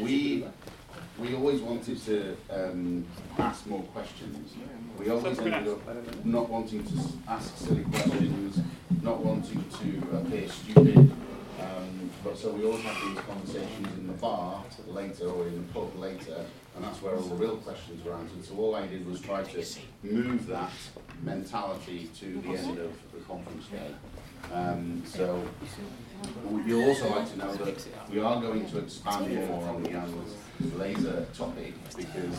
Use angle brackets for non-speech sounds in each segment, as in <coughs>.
we we always wanted to um, ask more questions. We always ended up not wanting to ask silly questions, not wanting to appear stupid. Um, but so we always have these conversations in the bar later or in the pub later, and that's where all the real questions were answered. So all I did was try to move that mentality to the end of the conference day. Um, so we'd also like to know that we are going to expand more on Jan's laser topic because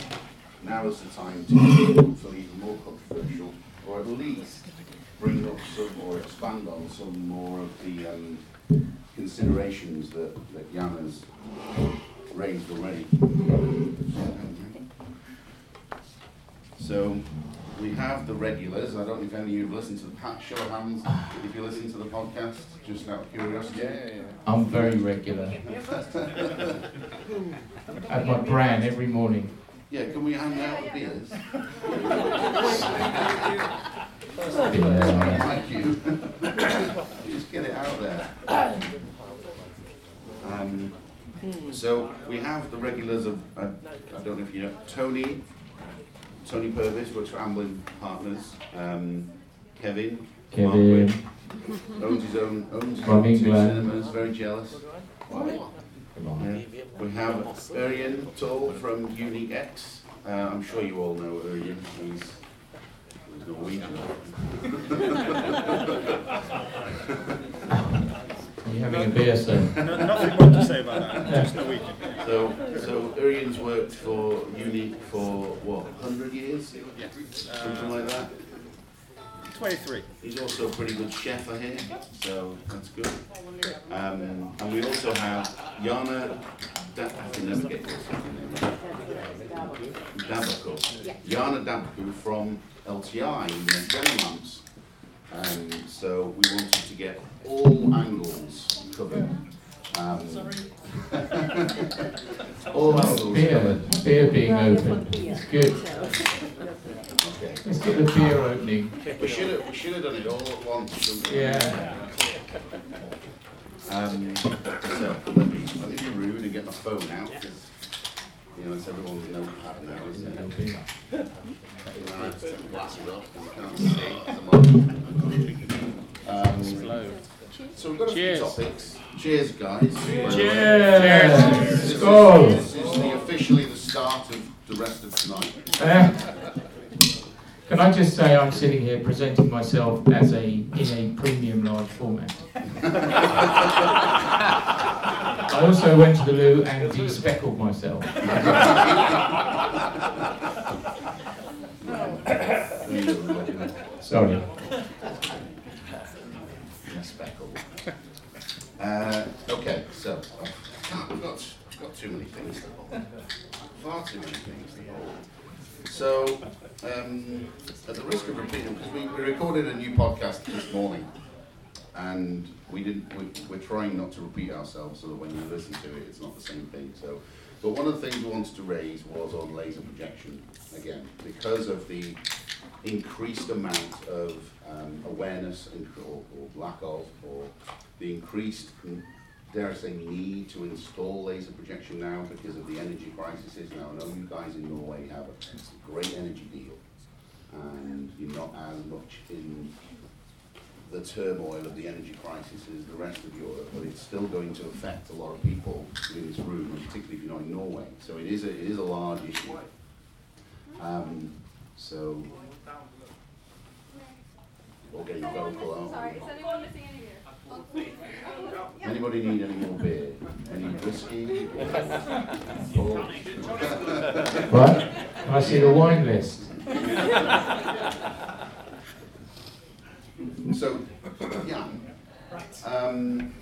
now is the time to hopefully even more controversial, or at least bring up some or expand on some more of the um, considerations that, that Jan has raised already. So we have the regulars. I don't know if any of you have listened to the Pat Show of Hands. If you listen to the podcast, just out of curiosity. Yeah, yeah, I'm very regular. <laughs> At my brand every morning. Yeah, can we hand out the beers? Yeah. Thank you. <laughs> Just get it out there. Um, so we have the regulars of, uh, I don't know if you know, Tony, Tony Purvis, works for Amblin Partners, um, Kevin, Kevin. Mark Witt, owns his own, owns his From own two England. cinemas, very jealous. Come on. Yeah. We have Urian Toll from Unique X. Uh, I'm sure you all know Urian. He's, he's Norwegian. Are you having a beer, sir? No, nothing more to say about that, just the weekend. So, so Urian's worked for Unique for what, 100 years? Yeah. Something like that. 23. He's also a pretty good chef, I hear, so that's good. Um, and we also have Yana, da- I can never get this name right. Dabaku. Jana Dabaku from LTI in the General Lamps. Um, so we wanted to get all angles covered. Um, all angles Beer, covered. beer being opened. It's good. Let's get the beer opening. We should have, we should have done it all at once, shouldn't we? Yeah. Um, so, let me, let me be rude and get my phone out, because, you know, it's everyone's notepad now, isn't it? I have to take my glasses off, because can't see, 'cause I'm on. Um, So we've got a few Cheers. topics. Cheers, guys. Cheers! This is, Skål! this is the, officially the start of the rest of tonight. Eh? Can I just say I'm sitting here presenting myself as a in a premium large format. <laughs> I also went to the loo and de-speckled myself. <laughs> Sorry. Speckle. Uh, okay, so I've got, I've got too many things to hold. Far too many things to hold. So, um, at the risk of repeating, because we, we recorded a new podcast this morning, and we didn't. We, we're trying not to repeat ourselves, so that when you listen to it, it's not the same thing. So, but one of the things we wanted to raise was on laser projection again, because of the increased amount of um, awareness and, or, or lack of, or the increased, dare I say, need to install laser projection now because of the energy crisis. Now, I know you guys in Norway have a great energy deal, and you're not as much in the turmoil of the energy crisis is the rest of Europe, but it's still going to affect a lot of people in this room, particularly if you're not in Norway. So it is a, it is a large issue. Um, so we're getting vocal, aren't Sorry, is anyone missing any beer? Anybody need any more beer? Any whiskey? Or- Right? Can I see the wine list? <laughs> So, yeah. Um,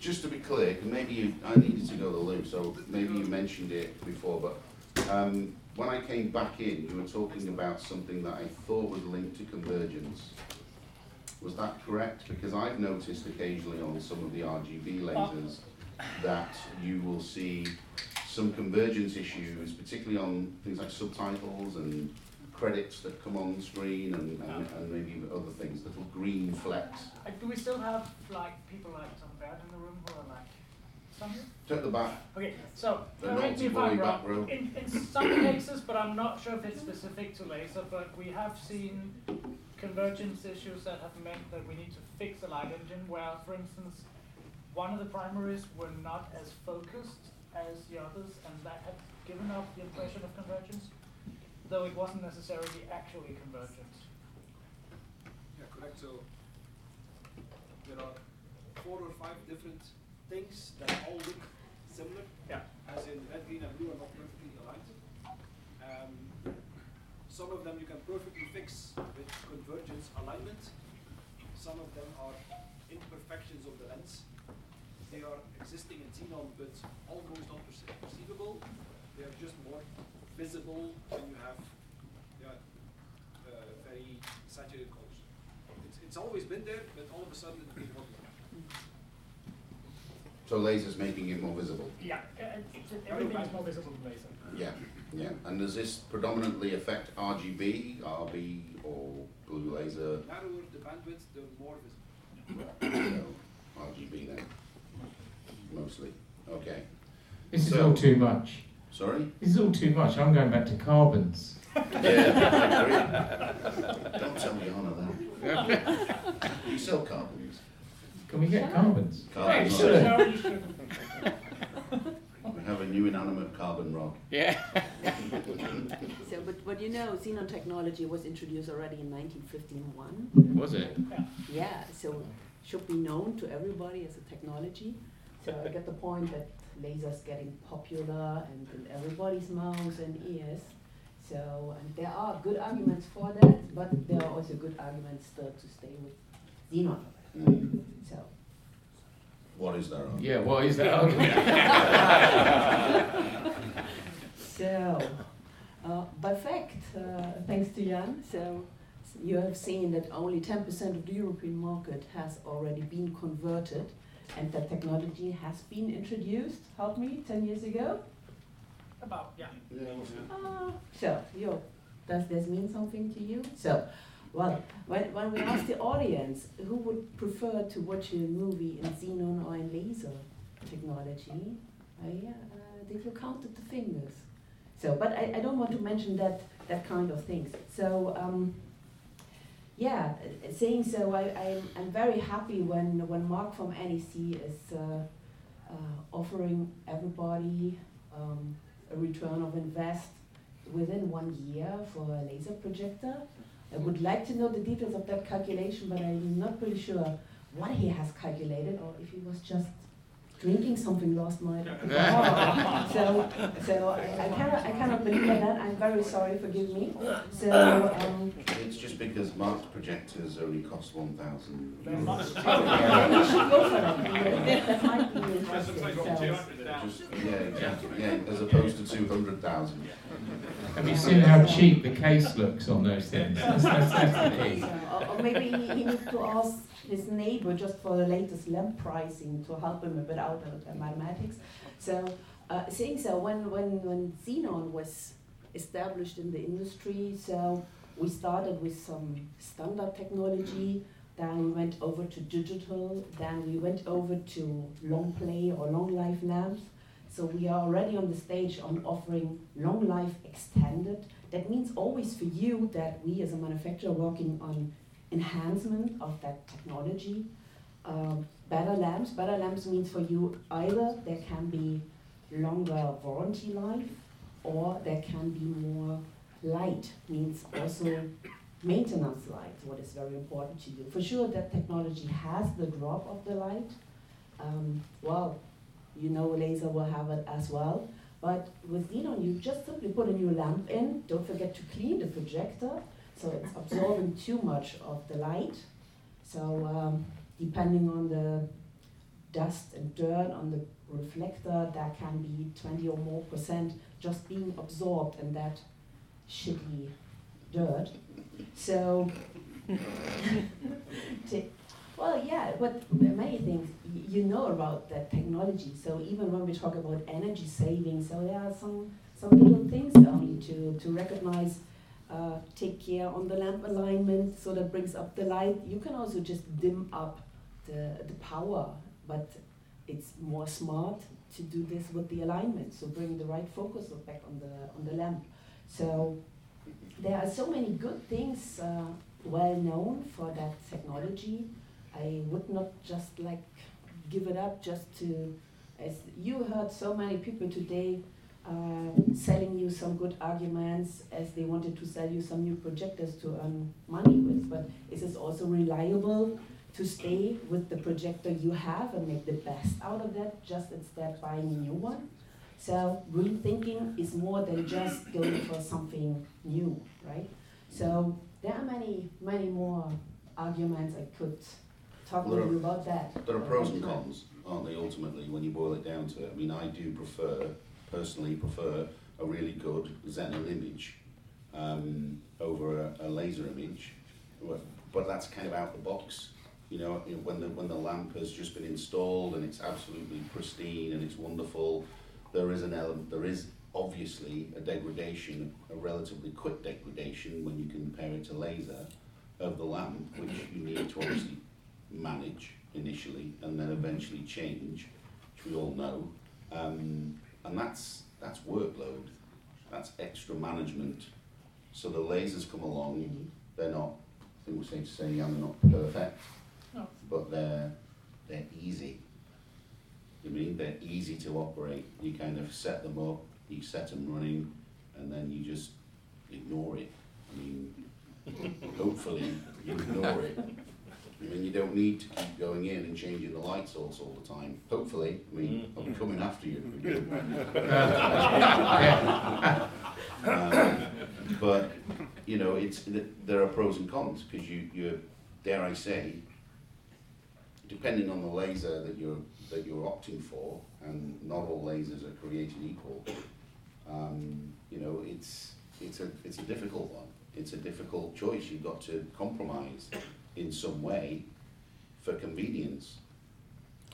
just to be clear, maybe you, I needed to go the loop, so maybe you mentioned it before, but um, when I came back in, you were talking about something that I thought was linked to convergence. Was that correct? Because I've noticed occasionally on some of the RGB lasers that you will see some convergence issues, particularly on things like subtitles and credits that come on screen and, and, and maybe other things, little green flecks. Uh, do we still have like people like Tom Baird in the room who are like some? At the back, Okay, so The correct me if I'm wrong. In, in some <coughs> cases, but I'm not sure if it's specific to laser, but we have seen convergence issues that have meant that we need to fix the light engine. Where, for instance, one of the primaries were not as focused as the others, and that had given off the impression of convergence, though it wasn't necessarily actually convergence. Yeah, correct. So there are four or five different things that all look similar, Yeah. as in red, green, and blue are not perfectly aligned. Um, some of them you can perfectly fix with convergence alignment. Some of them are imperfections of the lens. They are existing in xenon, but almost not perce- perceivable. They are just more visible when you have yeah, uh, very saturated colors. It's, it's always been there, but all of a sudden it became more clear. so lasers making it more visible. Yeah, uh, it's- everything is more visible than laser. Yeah, yeah. And does this predominantly affect RGB, RB, or blue laser? narrower the bandwidth, the more visible. So, RGB then, mostly. Okay. This is So- all too much. Sorry? This is all too much. I'm going back to carbons. Yeah, I agree. Don't tell Yana that. You sell carbons. Can we get carbons? Carbon Excellent. rod. No, you shouldn't. We have a new inanimate carbon rod. Yeah. <laughs> so, but, but you know, xenon technology was introduced already in 1951. Was it? Yeah, so should be known to everybody as a technology. So I get the point that lasers getting popular and in everybody's mouths and ears. So, and there are good arguments for that, but there are also good arguments still to stay with xenon. Mm. So, What is that? on? Yeah, what is that <laughs> argument? <laughs> so uh, by fact, uh, thanks to Jan, so you have seen that only 10% of the European market has already been converted and that technology has been introduced, help me, 10 years ago. About, yeah. Uh, so, yo, does this mean something to you? So, well, when, when we asked the audience who would prefer to watch a movie in xenon or in laser technology, I, uh, did you counted the fingers? So, but I, I don't want to mention that, that kind of things. So, um, yeah, saying so, I, I'm, I'm very happy when, when Mark from NEC is uh, uh, offering everybody um, a return of invest within one year for a laser projector. I would like to know the details of that calculation, but I'm not really sure what he has calculated or if he was just drinking something last night. at <laughs> so, so I, I cannot, I cannot believe that. I'm very sorry. Forgive me. So, um, It's just because Mark's projectors only cost one thousand. They're <laughs> you should go for that. That, that might be interesting. So, Just, yeah, exactly, yeah, as opposed to two hundred thousand. Have you seen how cheap the case looks on those things? That's, that's, that's the key. So, or, or maybe he, he needs to ask his neighbor just for the latest lamp pricing to help him a bit out with the mathematics. So, uh, saying so, when, when, when xenon was established in the industry, so we started with some standard technology, then we went over to digital, then we went over to long play or long life lamps. So we are already on the stage on offering long life extended. That means always for you that we as a manufacturer working on enhancement of that technology. Um, better lamps, better lamps means for you either there can be longer warranty life or there can be more light, means also maintenance light, what is very important to you. For sure that technology has the drop of the light. Um, well, you know laser will have it as well. But with Xenon, you just simply put a new lamp in. Don't forget to clean the projector, so it's absorbing too much of the light. So um, depending on the dust and dirt on the reflector, that can be 20 or more percent just being absorbed in that shitty dirt. So, <laughs> to- well, yeah, but many things. You know about that technology. So even when we talk about energy saving, so there are some some little things only to to recognize. Uh, take care on the lamp alignment so that brings up the light. You can also just dim up the, the power, but it's more smart to do this with the alignment, so bring the right focus back on the on the lamp. So there are so many good things uh, well known for that technology. I would not just like give it up just to, as you heard so many people today Uh, selling you some good arguments as they wanted to sell you some new projectors to earn money with. But is this also reliable to stay with the projector you have and make the best out of that just instead buying a new one? So green thinking is more than just going for something new, right? So there are many, many more arguments I could talk there you about that. There are pros and cons, aren't they, ultimately, when you boil it down to it? I mean, I do prefer, personally prefer, a really good Xenon image um, over a, a laser image. But- that's kind of out the box. You know, you know, when the, when the lamp has just been installed and it's absolutely pristine and it's wonderful, there is an element, there is obviously a degradation, a relatively quick degradation when you compare it to laser of the lamp, which you need to obviously manage initially and then eventually change, which we all know. Um, and that's that's workload, that's extra management. So the lasers come along, they're not, I think we're saying to say, yeah, they're not perfect, No. but they're they're easy. You mean they're easy to operate. You kind of set them up, you set them running, and then you just ignore it. I mean, hopefully you ignore it. I mean, you don't need to keep going in and changing the light source all the time. Hopefully, I mean, I'm coming after you. <laughs> Um, but you know, it's there are pros and cons because you you dare I say, depending on the laser that you're that you're opting for, and not all lasers are created equal. Um, you know, it's it's a it's a difficult one. It's a difficult choice. You've got to compromise in some way for convenience.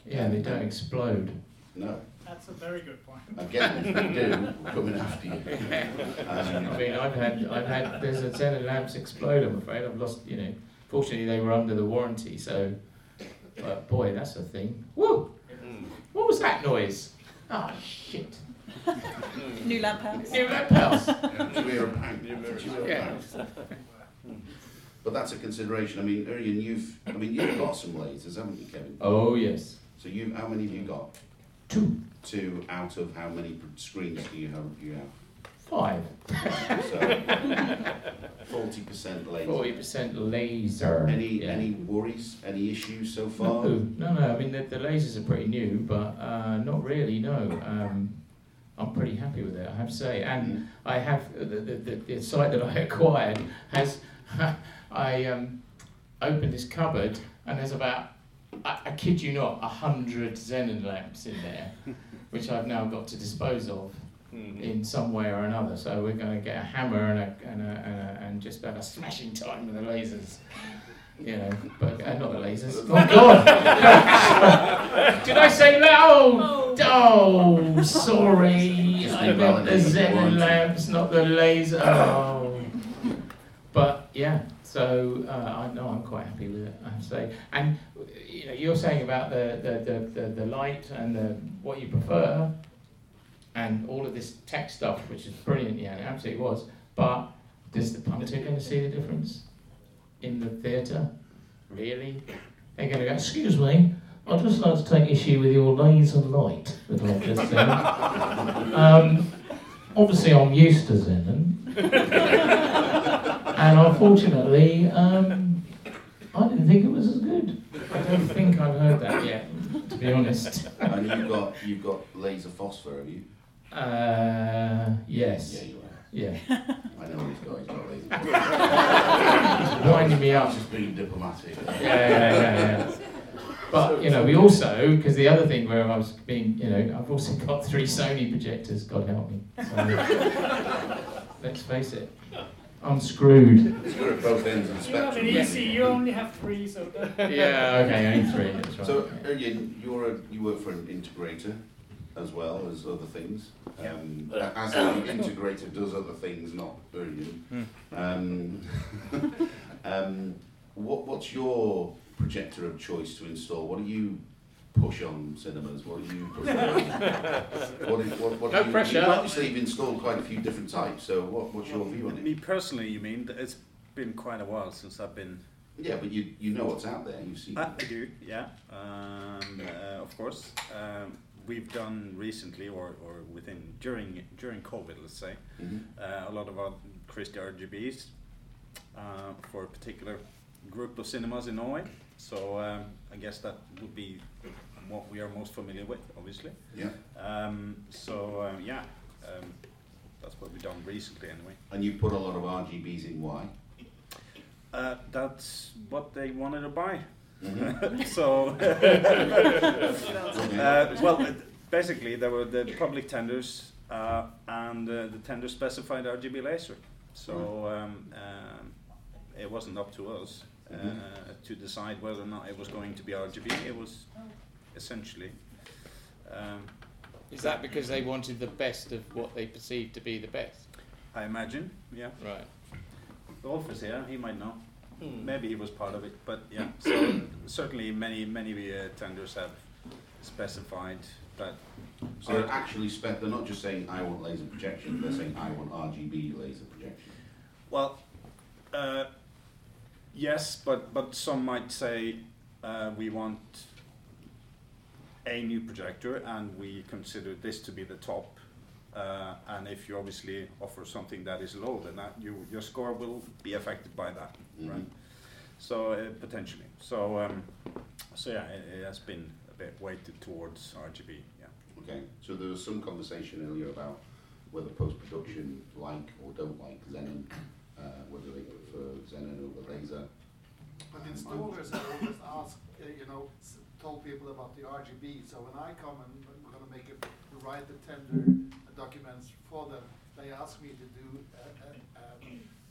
Yeah, they don't explode. No, That's a very good point. again, if they do, we're coming after you. <laughs> I Um, mean, I've had, I've had, there's a Xenon lamps explode, I'm afraid. I've lost, you know, fortunately they were under the warranty, so, but boy, that's a thing. Woo! What was that noise? Oh, shit. New lamp house. New lamp house. Did you hear a bang? Did you hear a Yeah. bang? But that's a consideration. I mean, Urian, you've, I mean, you've got some lasers, haven't you, Kevin? Oh, yes. So you, how many have you got? Two. Two out of how many screens do you have? You have? Five. So forty percent laser. Forty percent laser. Any Yeah. any worries? Any issues so far? No, no, no. I mean, the, the lasers are pretty new, but uh, not really. No, um, I'm pretty happy with it. I have to say, and I have the, the, the, the site that I <laughs> acquired has. <laughs> I um, opened this cupboard, and there's about, I, I kid you not, a hundred xenon lamps in there, <laughs> which I've now got to dispose of in some way or another. So we're going to get a hammer and a, and, a, and, a, and just have a smashing time with the lasers. You know, but uh, not the lasers. <laughs> Oh God! <laughs> Did I say that? Oh, oh, sorry. Just I meant the invalidating xenon lamps, not the laser. Oh. But yeah, so uh, I know I'm quite happy with it. I have to say, and you know, you're saying about the the, the, the, light and the what you prefer, and all of this tech stuff, which is brilliant. Yeah, it absolutely was. But is the punter going to see the difference in the theatre? Really? They're going to go. Excuse me. I'd just like to take issue with your laser light that I've just seen. um, obviously, I'm used to Xenon. <laughs> and unfortunately, um, I didn't think it was as good. I don't think I've heard that yet, to be honest. And you've got you've got laser phosphor, have you? Uh, yes. Yeah, you are. Yeah. <laughs> I know guys got He's got laser. It's <laughs> winding me up. Just being diplomatic. Yeah, yeah, yeah, yeah. But you know, we also because the other thing where I was being, you know, I've also got three Sony projectors. God help me. So, <laughs> let's face it. I'm screwed. You're at both ends of the You have spectrum. an easy, you only have three, so. <laughs> yeah, okay, only three. That's right. So, Erjan, you're a, you work for an integrator as well as other things. Um, as an integrator does other things, not Erjan. Um, <laughs> um, what, what's your projector of choice to install? What do you push on cinemas? What <laughs> do you prefer? what, is- what, what No you, pressure. You obviously you've installed quite a few different types, so what, what's your view on it? Me personally, you mean? It's been quite a while since I've been. Yeah, but you, you know what's out there, you've seen I, I do, yeah. Um, uh, of course, um, we've done recently, or, or within during during COVID, let's say, Mhm. uh, a lot of our Christie RGBs uh, for a particular group of cinemas in Norway. So um, I guess that would be what we are most familiar with, obviously. Yeah, Um, so uh, yeah, um, that's what we've done recently, anyway. and you put a lot of RGBs in why? Uh, that's what they wanted to buy. Mhm. <laughs> so, <laughs> uh, well, uh, basically, there were the public tenders, uh, and uh, the tender specified RGB laser. So um, um, it wasn't up to us uh, Mhm. to decide whether or not it was going to be RGB. It was essentially. Um, Is that because they wanted the best of what they perceived to be the best? I imagine, yeah. Right. Wolf is here; he might know. Hmm. Maybe he was part of it, but yeah. <clears throat> So certainly, many many uh, tenders have specified that. So they're actually spec, they're not just saying, I want laser projection, they're saying, I want RGB laser projection. Well, uh, yes, but but some might say uh, we want a new projector, and we consider this to be the top. Uh, and if you obviously offer something that is low, then that you, your score will be affected by that, right? Mhm. So uh, potentially, so um, so yeah, it, it has been a bit weighted towards RGB. Yeah. Okay, so there was some conversation earlier about whether post-production like or don't like Xenon, uh, whether they prefer Xenon over laser. But installers have always asked, uh, you know, s- told people about the RGB, so when I come and we're gonna make it, write the tender documents for them, they ask me to do a, a, um,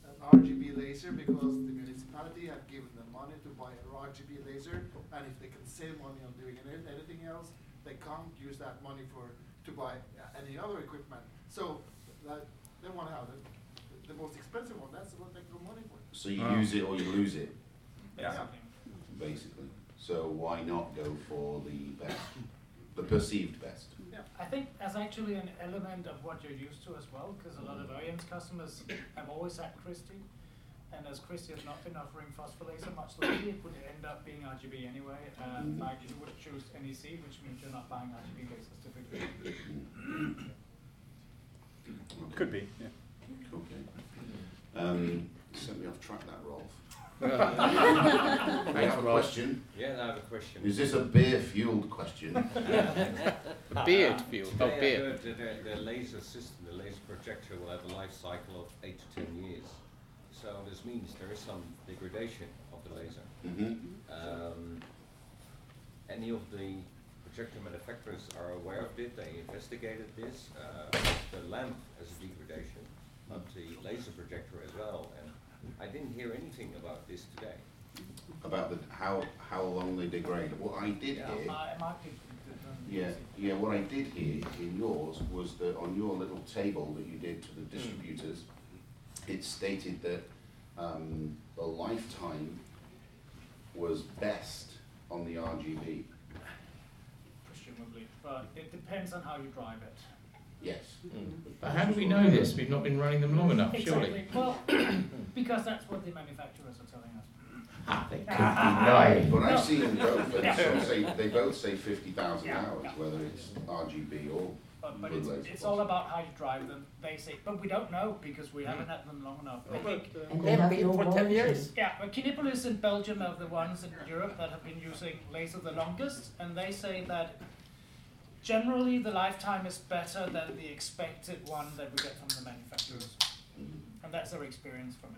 an RGB laser because the municipality have given them money to buy an RGB laser, and if they can save money on doing anything else, they can't use that money for, to buy any other equipment. So, that, they wanna have the, the most expensive one, that's what they get money for. So you Ah. use it or you lose it, Yeah. basically. So why not go for the best, the perceived best? Yeah, I think that's actually an element of what you're used to as well, because a lot of Orient's customers have always had Christie. And as Christie has not been offering phosphor laser much lately, it would end up being RGB anyway. And Mhm. like you would choose NEC, which means you're not buying RGB lasers typically. Could be. Yeah. Okay. Um, sent me off track that, Rolf. I have a question. Yeah, I have a question. Is this a beer-fueled question? <laughs> Beard field. Oh, Today I beard. heard that the, the laser system, the laser projector will have a life cycle of eight to ten years. So this means there is some degradation of the laser. hmm Um, any of the projector manufacturers are aware of it, they investigated this, uh, the lamp has a degradation, but the laser projector as well, and I didn't hear anything about this today. About the, how, how long they degrade. What I did Yeah, hear, it might be. yeah, yeah, what I did hear in yours was that on your little table that you did to the distributors, it stated that, um, the lifetime was best on the RGB. Presumably, but it depends on how you drive it. Yes. But how do we know this? We've not been running them long enough, surely. Exactly. Well, <coughs> because that's what the manufacturers are telling us. Ah, they could be lying. But I've seen them both, and Yeah. some say, they both say fifty thousand Yeah. hours, whether it's RGB or But, but it's, laser it's all about how you drive them, they say. But we don't know because we haven't had them long enough. I think, And they have no warranty. yeah, but Kinepolis in Belgium are the ones in Europe that have been using laser the longest, and they say that generally the lifetime is better than the expected one that we get from the manufacturers. And that's our experience from it.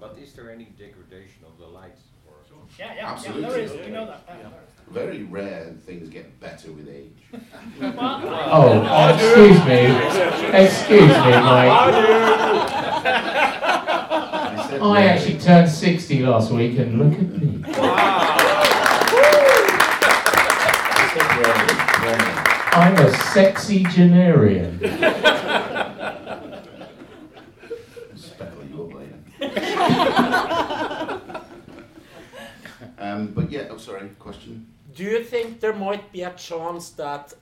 But is there any degradation of the lights or? Yeah, yeah, yeah, there Absolutely. is, we know that. yeah, there is. very rare things get better with age. Well, <laughs> Oh, uh, excuse me. Excuse me, <laughs> Mike. I actually turned 60 last week, and look at me. I I'm a sexy-genarian. Speckle your blade. Um, but yeah, oh, sorry, question? Do you think there might be a chance that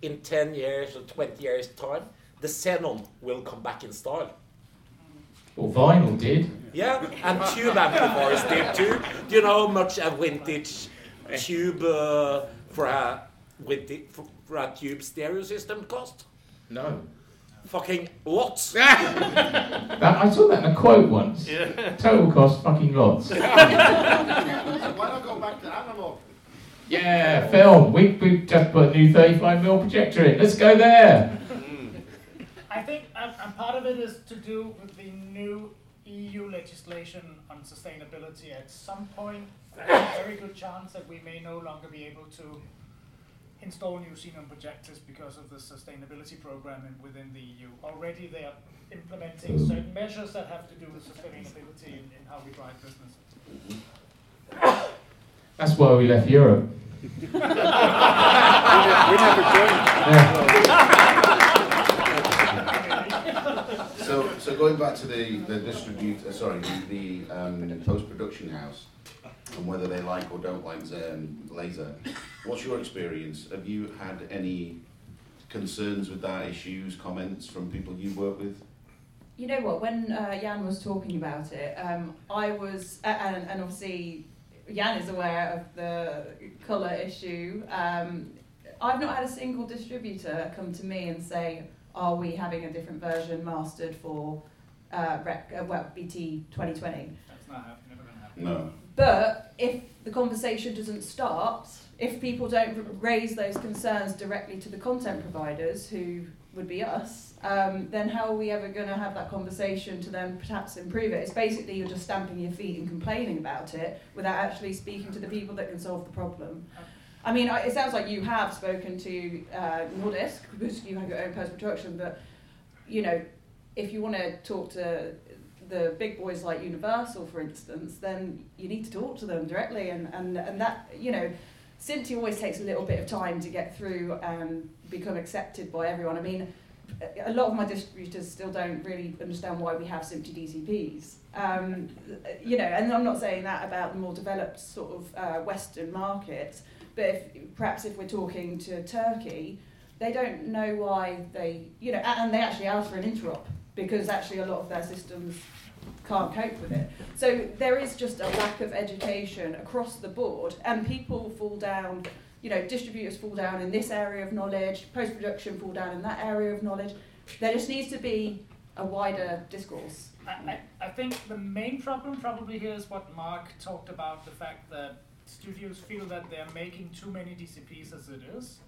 in 10 years or 20 years' time, the Xenon will come back in style? Well, vinyl did. Yeah, and tube amplifiers did too. Do you know how much a vintage tube uh, for a vintage, for, for a tube stereo system cost? No. Fucking lots. <laughs> That, I saw that in a quote once. Total cost fucking lots. So <laughs> why not go back to analog? Yeah, film. We, we just put a new 35mm projector in. Let's go there. Hmm. I think, and, and part of it is to do with the new EU legislation on sustainability. At some point, there's a very good chance that we may no longer be able to install new xenon projectors because of the sustainability program in, within the EU. Already, they are implementing certain measures that have to do with sustainability in, in how we drive business. That's why we left Europe. <laughs> We never joined. Yeah. <laughs> So, so going back to the, the distribute, uh, sorry, the, the um, post-production house, and whether they like or don't like um, laser, what's your experience? Have you had any concerns with that, issues, comments from people you work with? You know what? When uh, Jan was talking about it, um, I was, a- and, and obviously Jan is aware of the colour issue. Um, I've not had a single distributor come to me and say, "Are we having a different version mastered for uh, rec, uh, well, BT 2020?" That's not happening, never going to happen. No. But if the conversation doesn't start, if people don't raise those concerns directly to the content providers, who would be us, um, then how are we ever going to have that conversation to then perhaps improve it? It's basically you're just stamping your feet and complaining about it without actually speaking to the people that can solve the problem. I mean, it sounds like you have spoken to uh, Nordisk because you have your own post production, but you know, if you want to talk to the big boys like Universal, for instance, then you need to talk to them directly, and and and that you know. SMPTE always takes a little bit of time to get through and become accepted by everyone. I mean, a lot of my distributors still don't really understand why we have SMPTE DCPs. Um, you know, and I'm not saying that about the more developed sort of uh, Western markets, but if, perhaps if we're talking to Turkey, they don't know why they, you know, and they actually ask for an interop because actually a lot of their systems can't cope with it. So there is just a lack of education across the board, and people fall down. You know, distributors fall down in this area of knowledge, post production fall down in that area of knowledge. There just needs to be a wider discourse. I, I, think the main problem probably here is what Mark talked about the fact that studios feel that they're making too many DCPs as it is.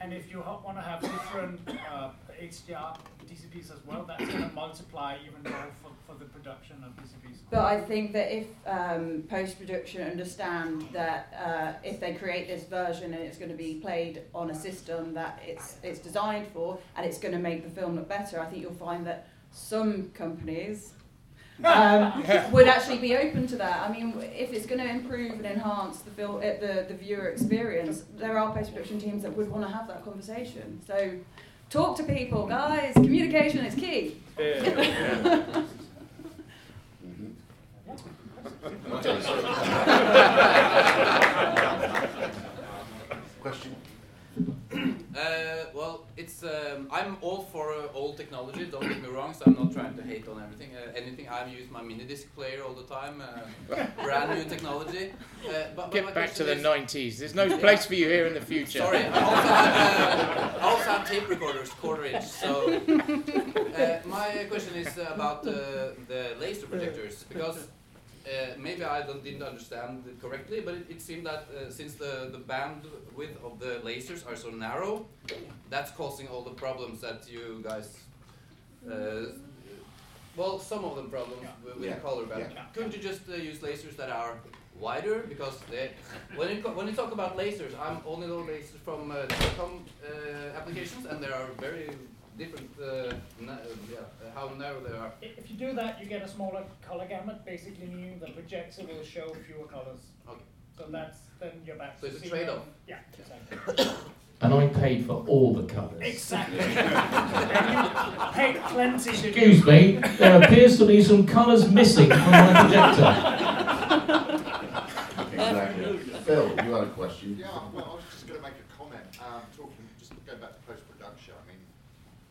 And if you want to have different uh, HDR DCPs as well, that's going to multiply even more for, for the production of DCPs. But I think that if um, post production understand that uh, if they create this version and it's going to be played on a system that it's it's designed for and it's going to make the film look better, I think you'll find that some companies um, <laughs> would actually be open to that. I mean, if it's going to improve and enhance the film, uh, the the viewer experience, there are post production teams that would want to have that conversation. So. Talk to people, guys. Communication is key. Mhm. Okay, <laughs> Question? Uh, well, it's um, I'm all for uh, old technology. Don't get me wrong. So I'm not trying to hate on everything. Uh, anything I've used my mini disc player all the time. Uh, <laughs> brand new technology. Uh, but, but Get back to the is- 90s. There's no place for you here in the future. Sorry, I also have, uh, I also have tape recorders, quarter inch. So <laughs> uh, my question is about uh, the laser projectors because uh, maybe I don't, didn't understand it correctly, but it, it seemed that uh, since the, the bandwidth of the lasers are so narrow, that's causing all the problems that you guys. Uh, well, some of them problems with, with Yeah. the color band. Yeah. Couldn't you just uh, use lasers that are wider? Because they, when you when you talk about lasers, I'm only know lasers from uh, telecom uh, applications, and they are very different, uh, na- yeah, how narrow they are. If you do that, you get a smaller color gamut, basically meaning the projector will show fewer colors. Okay. So that's, then you're back So to it's a zero. trade-off. Yeah, exactly. <coughs> And I paid for all the colours. Exactly. <laughs> And paid plenty. Excuse me, there appears to be some colours missing from my projector. Exactly. Phil, you had a question? Yeah, well, I was just going to make a comment, um, talking, just going back to post-production, I mean,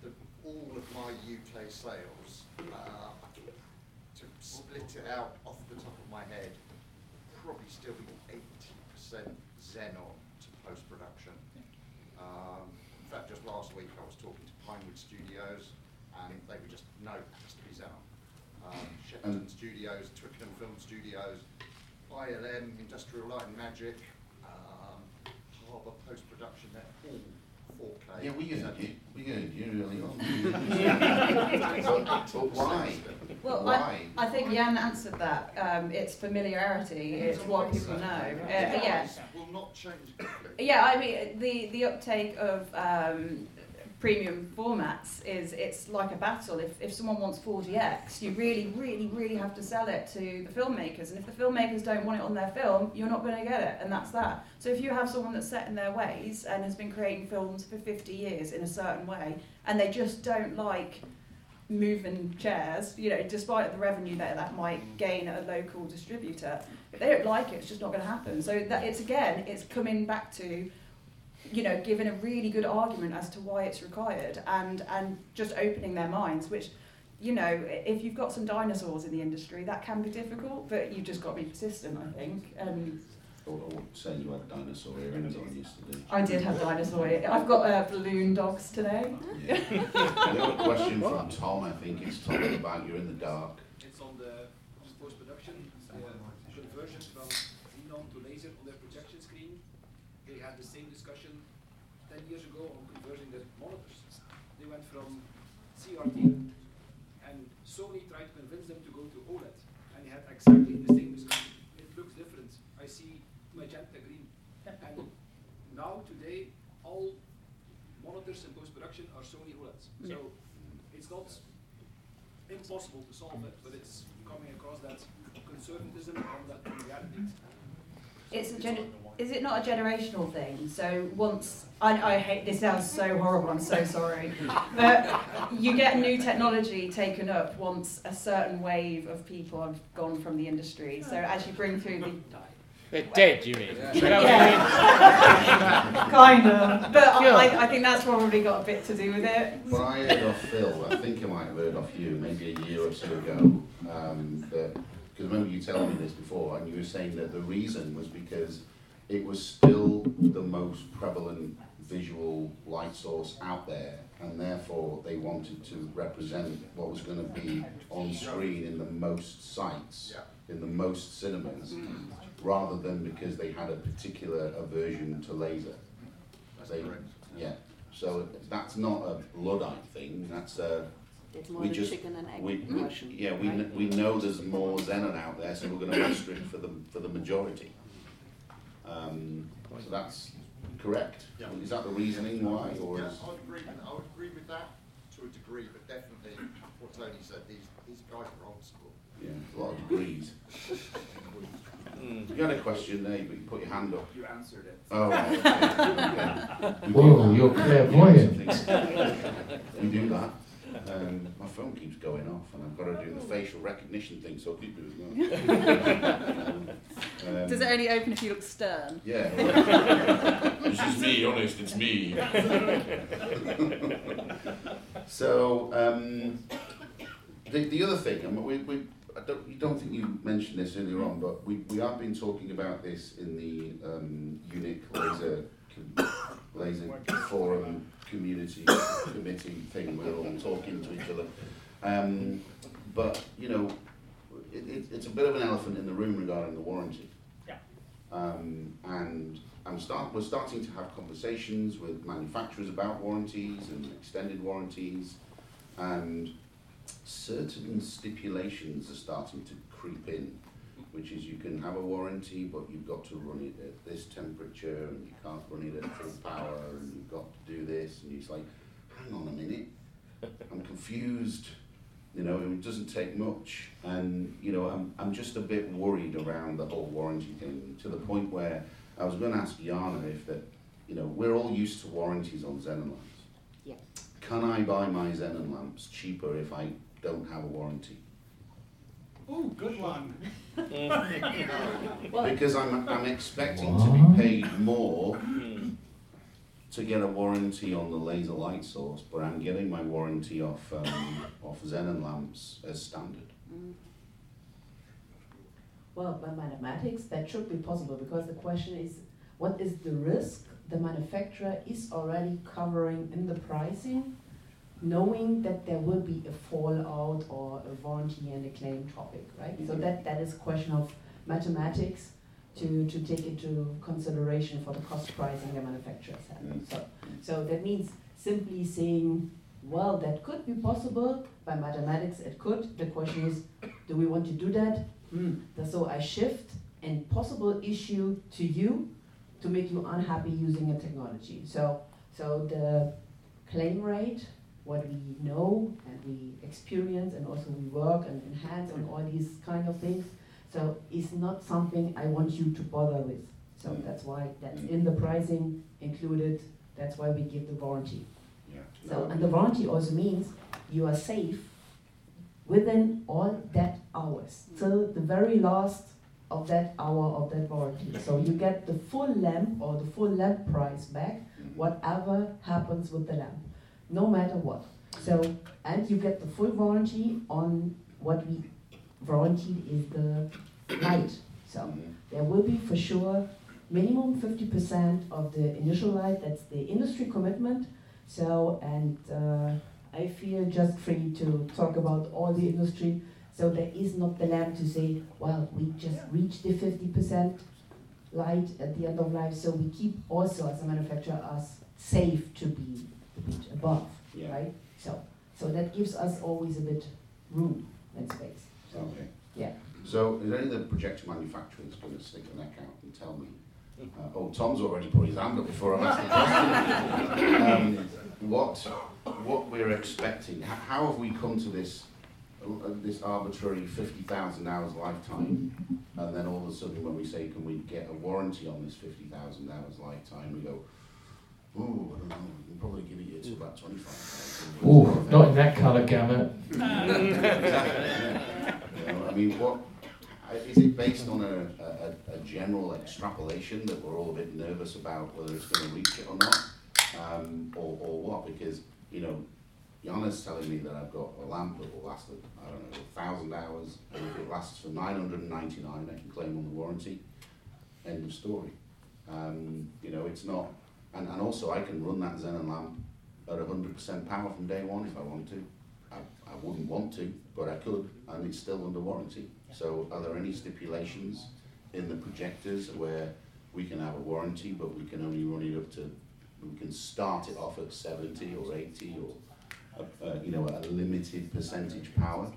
the, all of my UK sales, uh, to split it out off the top of my head, probably still be eighty percent Xenon to post-production. Um, in fact, just last week, I was talking to Pinewood Studios, and they were just, no, it has to be Xenon. Um, Shepperton Studios, Twickenham Film Studios, ILM, Industrial Light and Magic, um, Harbour Post Production, they're all 4K. Yeah, we heard you, we heard you early on. But but why? Well, Why? I, I think Jan answered that. Um, it's familiarity. It's what people know. Uh, yeah. Will not change. Yeah, I mean the the uptake of um, premium formats is it's like a battle. If if someone wants 4DX, you really, really, really have to sell it to the filmmakers. And if the filmmakers don't want it on their film, you're not going to get it, and that's that. So if you have someone that's set in their ways and has been creating films for 50 years in a certain way, and they just don't like moving chairs, you know, despite the revenue that that might gain at a local distributor, if they don't like it, it's just not going to happen. So that it's again, it's coming back to, you know, giving a really good argument as to why it's required, and and just opening their minds, which. You know, if you've got some dinosaurs in the industry, that can be difficult, but you've just got to be persistent, I think. And Or, or say you had a dinosaur here and on yesterday. I did have dinosaur. I've got uh, balloon dogs today. Yeah. <laughs> Have a question from Tom, I think it's Tom at the back, you're in the dark. It's on the on post-production, the conversion from xenon to laser on their projection screen. They had the same discussion ten years ago on converting their monitors. They went from CRT, and Sony tried to convince them to go to OLED, and they had exactly the same discussion. It looks different. I see magenta green, and now today all monitors in post-production are Sony OLEDs. So it's not impossible to solve it, but it's coming across that conservatism and that familiarity. It's a gen- is it not a generational thing? So once I, I hate this sounds so horrible. I'm so sorry, but you get new technology taken up once a certain wave of people have gone from the industry. So as you bring through the They're dead, you mean? yeah, <laughs> kind of. But I, I think that's probably got a bit to do with it. What I heard off Phil, I think I might have heard off you, maybe a year or so ago, um, that, because remember you telling me this before, and you were saying that the reason was because it was still the most prevalent visual light source out there, and therefore they wanted to represent what was going to be on screen in the most sites, in the most cinemas, rather than because they had a particular aversion to laser. They- Yeah, so that's not a Luddite thing, that's a, It's more we just, chicken and egg we, we, question, yeah, we, kn- we know there's more xenon out there, so we're gonna restrict for the, for the majority. Um, so that's correct, Yeah. is that the reasoning why, or Yeah. I would agree with, I would agree with that to a degree, but definitely what Tony said, these, these guys are old school. Yeah, a lot of degrees. <laughs> You had a question there, but you put your hand up. You answered it. Oh, okay. <laughs> okay. We do Whoa, you're clairvoyant. <laughs> We do that. Um, my phone keeps going off and I've got to do the facial recognition thing, so I'll keep doing that. Um, Does it only open if you look stern? Yeah. <laughs> This is me, honest, it's me. So, um, the, the other thing, I mean, we, we, I don't, you don't think you mentioned this earlier on, but we, we have been talking about this in the um, UNIC laser, com- laser forum community committee thing, we're all talking to each other. Um, but, you know, it, it, it's a bit of an elephant in the room regarding the warranty. Yeah. Um, and I'm start, we're starting to have conversations with manufacturers about warranties and extended warranties, and certain stipulations are starting to creep in, which is you can have a warranty, but you've got to run it at this temperature, and you can't run it at full power, and you've got to do this, and it's like, hang on a minute, I'm confused. You know, it doesn't take much, and you know, I'm I'm just a bit worried around the whole warranty thing to the point where I was going to ask Jana if that, you know, we're all used to warranties on Xenon lamps. Yeah. Can I buy my Xenon lamps cheaper if I don't have a warranty? Ooh, good one. <laughs> Because I'm, I'm expecting to be paid more to get a warranty on the laser light source, but I'm getting my warranty off, um, off Xenon lamps as standard. Well, by mathematics, that should be possible because the question is, what is the risk the manufacturer is already covering in the pricing, knowing that there will be a fallout or a warranty and a claim topic, right? So Mhm. that, that is a question of mathematics to, to take into consideration for the cost pricing the manufacturers have. Mm. So, so that means simply saying, well, that could be possible, by mathematics it could. The question is, do we want to do that? Hmm. So I shift and possible issue to you to make you unhappy using a technology. So, so the claim rate, what we know and we experience and also we work and enhance on all these kind of things, so it's not something I want you to bother with. So mm. that's why that's mm. in the pricing included, that's why we give the warranty. Yeah. So, and the warranty also means you are safe within all that hours, mm. till the very last of that hour of that warranty. So you get the full lamp or the full lamp price back, whatever happens with the lamp, no matter what. So, and you get the full warranty on what we warranted is the light. So there will be for sure minimum 50% of the initial light, that's the industry commitment. So, and uh, I feel just free to talk about all the industry. So there is not the lamp to say, well, we just reached the 50% light at the end of life. So we keep also as a manufacturer us safe to be a bit above, Yeah. right? So, so that gives us always a bit room and space. So, Okay. yeah. So is any of the projector manufacturers going to stick a neck out and tell me? Uh, oh, Tom's already put his hand up before I've asked the question. <laughs> um, what, what we're expecting, how have we come to this, this arbitrary 50,000 hours lifetime? And then all of a sudden when we say, can we get a warranty on this 50,000 hours lifetime, we go, ooh, I don't know, we can probably give it you to about 25,000. Ooh, not in that colour gamut. <laughs> You know, I mean, what, is it based on a, a, a general extrapolation that we're all a bit nervous about whether it's going to reach it or not? Um, or, or what? Because, you know, Jana's telling me that I've got a lamp that will last, I don't know, a thousand hours, and if it lasts for 999, I can claim on the warranty. End of story. Um, you know, it's not, and, and also I can run that Xenon lamp at 100% power from day one if I want to. I, I wouldn't want to, but I could, and it's still under warranty. So are there any stipulations in the projectors where we can have a warranty, but we can only run it up to, we can start it off at 70 or 80 or, uh, uh, you know, a limited percentage power?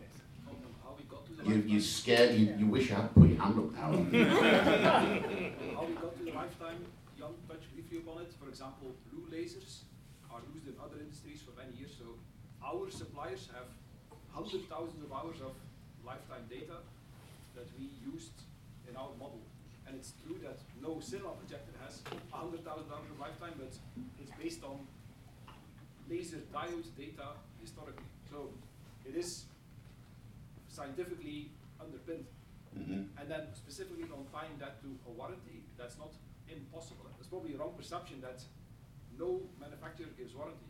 You, you scared, you, you wish you had put your hand up now. <laughs> How we got to the lifetime, Jan touched briefly upon it. For example, blue lasers are used in other industries for many years. So our suppliers have hundred thousands of hours of lifetime data that we used in our model. And it's true that no cinema projector has hundred thousand hours of lifetime, but it's based on laser diode data historically. So it is scientifically underpinned. Mhm. And then specifically on tying that to a warranty, that's not impossible. There's probably a wrong perception that no manufacturer gives warranty.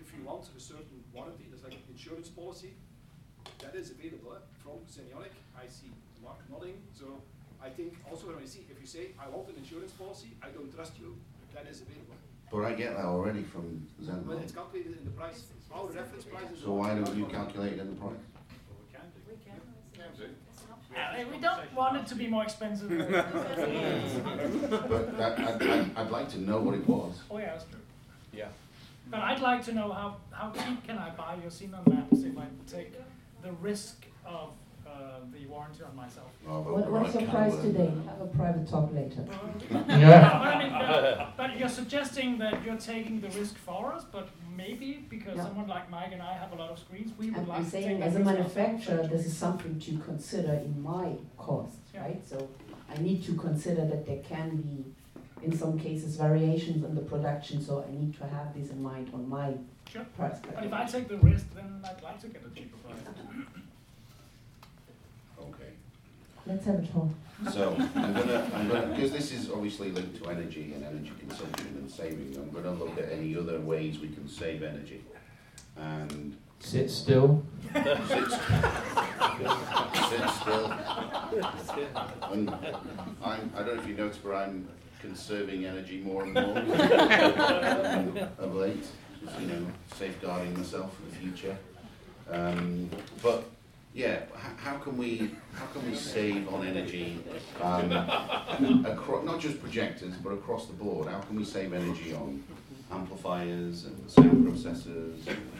If you want a certain warranty, there's like an insurance policy, that is available eh, from Cinionic. I see Mark nodding, so I think also when I see, if you say, I want an insurance policy, I don't trust you, that is available. But I get that already from But Xenon. it's calculated in the price. Our reference price is. So why don't you calculate it in the price? Uh, we don't want it to be more expensive. <laughs> But that, I'd, I'd, I'd like to know what it was. Oh yeah, that's true. Yeah. But I'd like to know how, how cheap can I buy your Xenon lamps if I take the risk of uh, the warranty on myself? What, what's your price today? Have a private talk later. <laughs> <laughs> Yeah. but I mean, uh, but <laughs> your suggesting that you're taking the risk for us, but maybe because Yeah. someone like Mike and I have a lot of screens, we would I'm, like I'm to take saying, that as a manufacturer, this is something to consider in my cost, Yeah. right? So I need to consider that there can be, in some cases, variations in the production, so I need to have this in mind on my Sure. price But if I take the risk, then I'd like to get a cheaper price. Okay. Let's have a talk. So I'm gonna, I'm gonna, because this is obviously linked to energy and energy consumption and saving, I'm gonna look at any other ways we can save energy. And Sit still. sit, still sit still. And I'm, I don't know if you noticed, but I'm conserving energy more and more <laughs> of late, just, you know, safeguarding myself for the future. Um, but yeah, how can we how can we save on energy um, across not just projectors but across the board? How can we save energy on amplifiers and sound processors, and,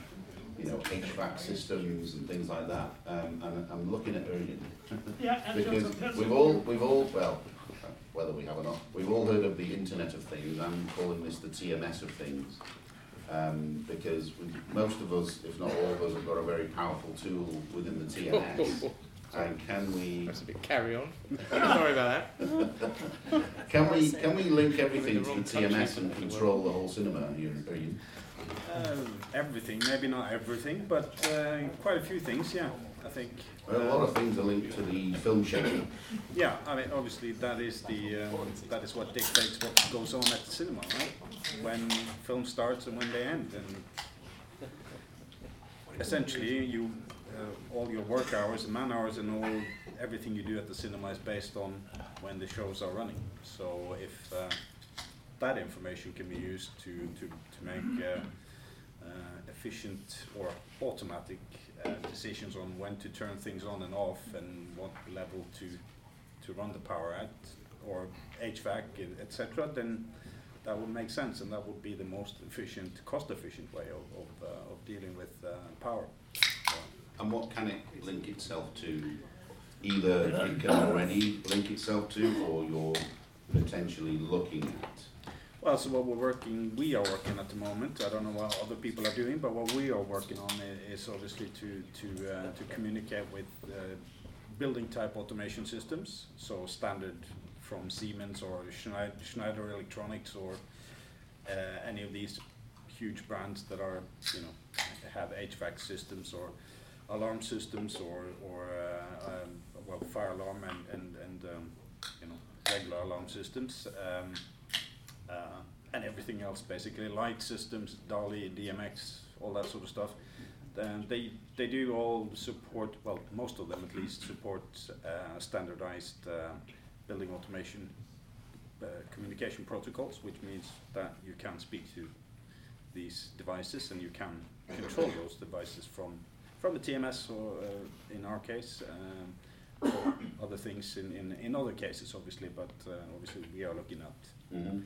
you know, HVAC systems and things like that? Um, and I'm looking at Ergen Yeah, because we've all we've all well whether we have or not we've all heard of the Internet of Things. I'm calling this the TMS of things um, because we, most of us, if not all of us, have got a very powerful tool within the TMS. <laughs> and can we? That's a bit carry on. Sorry about that. <laughs> can we can we link everything to the country TMS and the world. control the whole cinema? Are you, are you? Um, everything, maybe not everything, but uh, quite a few things, yeah, I think. Well, a lot of things are linked to the film schedule. Yeah, I mean, obviously that is the um, that is what dictates what goes on at the cinema, right? When film starts and when they end, and essentially you uh, all your work hours and man hours and all everything you do at the cinema is based on when the shows are running. So if uh, that information can be used to to to make uh, uh, efficient or automatic uh, decisions on when to turn things on and off and what level to to run the power at or HVAC etc. Then that would make sense and that would be the most efficient, cost efficient way of of, uh, of dealing with uh, power. And what can it link itself to? Either it can already link itself to, or you're potentially looking at. Well, so what we're working, we are working at the moment. I don't know what other people are doing, but what we are working on is obviously to to uh, to communicate with uh, building type automation systems. So standard from Siemens or Schneider, Electronics or uh, any of these huge brands that are you know have HVAC systems or alarm systems or or uh, um, well fire alarm and and and um, you know regular alarm systems. Um, uh, and everything else basically, light systems, DALI, DMX, all that sort of stuff. Then they they do all support, well, most of them at least support uh, standardized uh, building automation uh, communication protocols, which means that you can speak to these devices and you can control those devices from from the TMS or uh, in our case. Um, or other things in, in, in other cases, obviously, but uh, obviously we are looking at Mhm.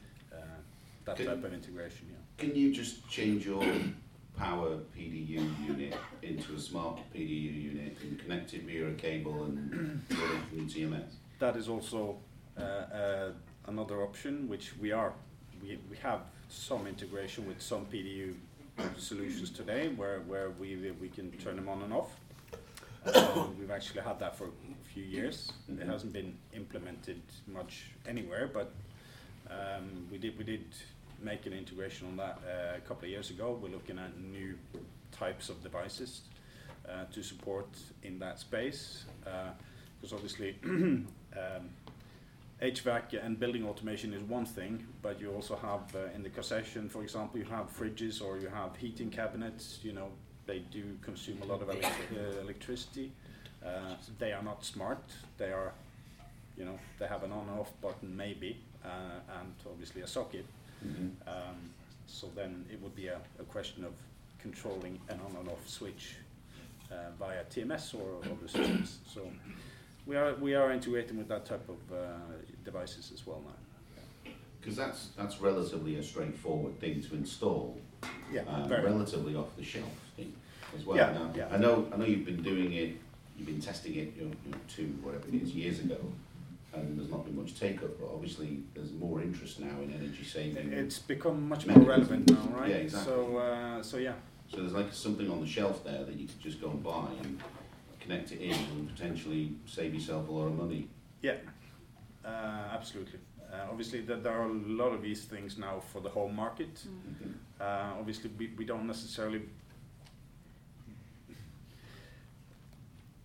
That Can- type of integration. Yeah. Can you just change your <coughs> power PDU unit into a smart PDU unit and connect it via a cable and <coughs> run it from TMS? That is also uh, uh, another option, which we are we, we have some integration with some PDU solutions today, where where we we can turn them on and off. Uh, <coughs> we've actually had that for a few years. It hasn't been implemented much anywhere, but um, we did we did make an integration on that uh, a couple of years ago. We're looking at new types of devices uh, to support in that space, because obviously <clears throat> um, HVAC and building automation is one thing, but you also have uh, in the concession, for example, you have fridges or you have heating cabinets. You know, they do consume a lot of uh, electricity. Uh, they are not smart. They are, you know, they have an on-off button maybe, uh, and obviously a socket. Mhm. Um, so then it would be a, a question of controlling an on and off switch uh, via TMS or other systems. So we are we are integrating with that type of uh, devices as well now. Because that's that's relatively a straightforward thing to install. Yeah, very. relatively off the shelf thing as well. Yeah, Now, yeah. I know I know you've been doing it, you've been testing it, you know, two whatever it is years ago. And there's not been much take up, but obviously there's more interest now in energy saving. It's become much more relevant now, right? Yeah, exactly. So, uh, so yeah. So there's like something on the shelf there that you could just go and buy and connect it in and potentially save yourself a lot of money. Yeah, uh, absolutely. Uh, obviously, that there are a lot of these things now for the home market. Mhm. Uh, obviously, we, we don't necessarily.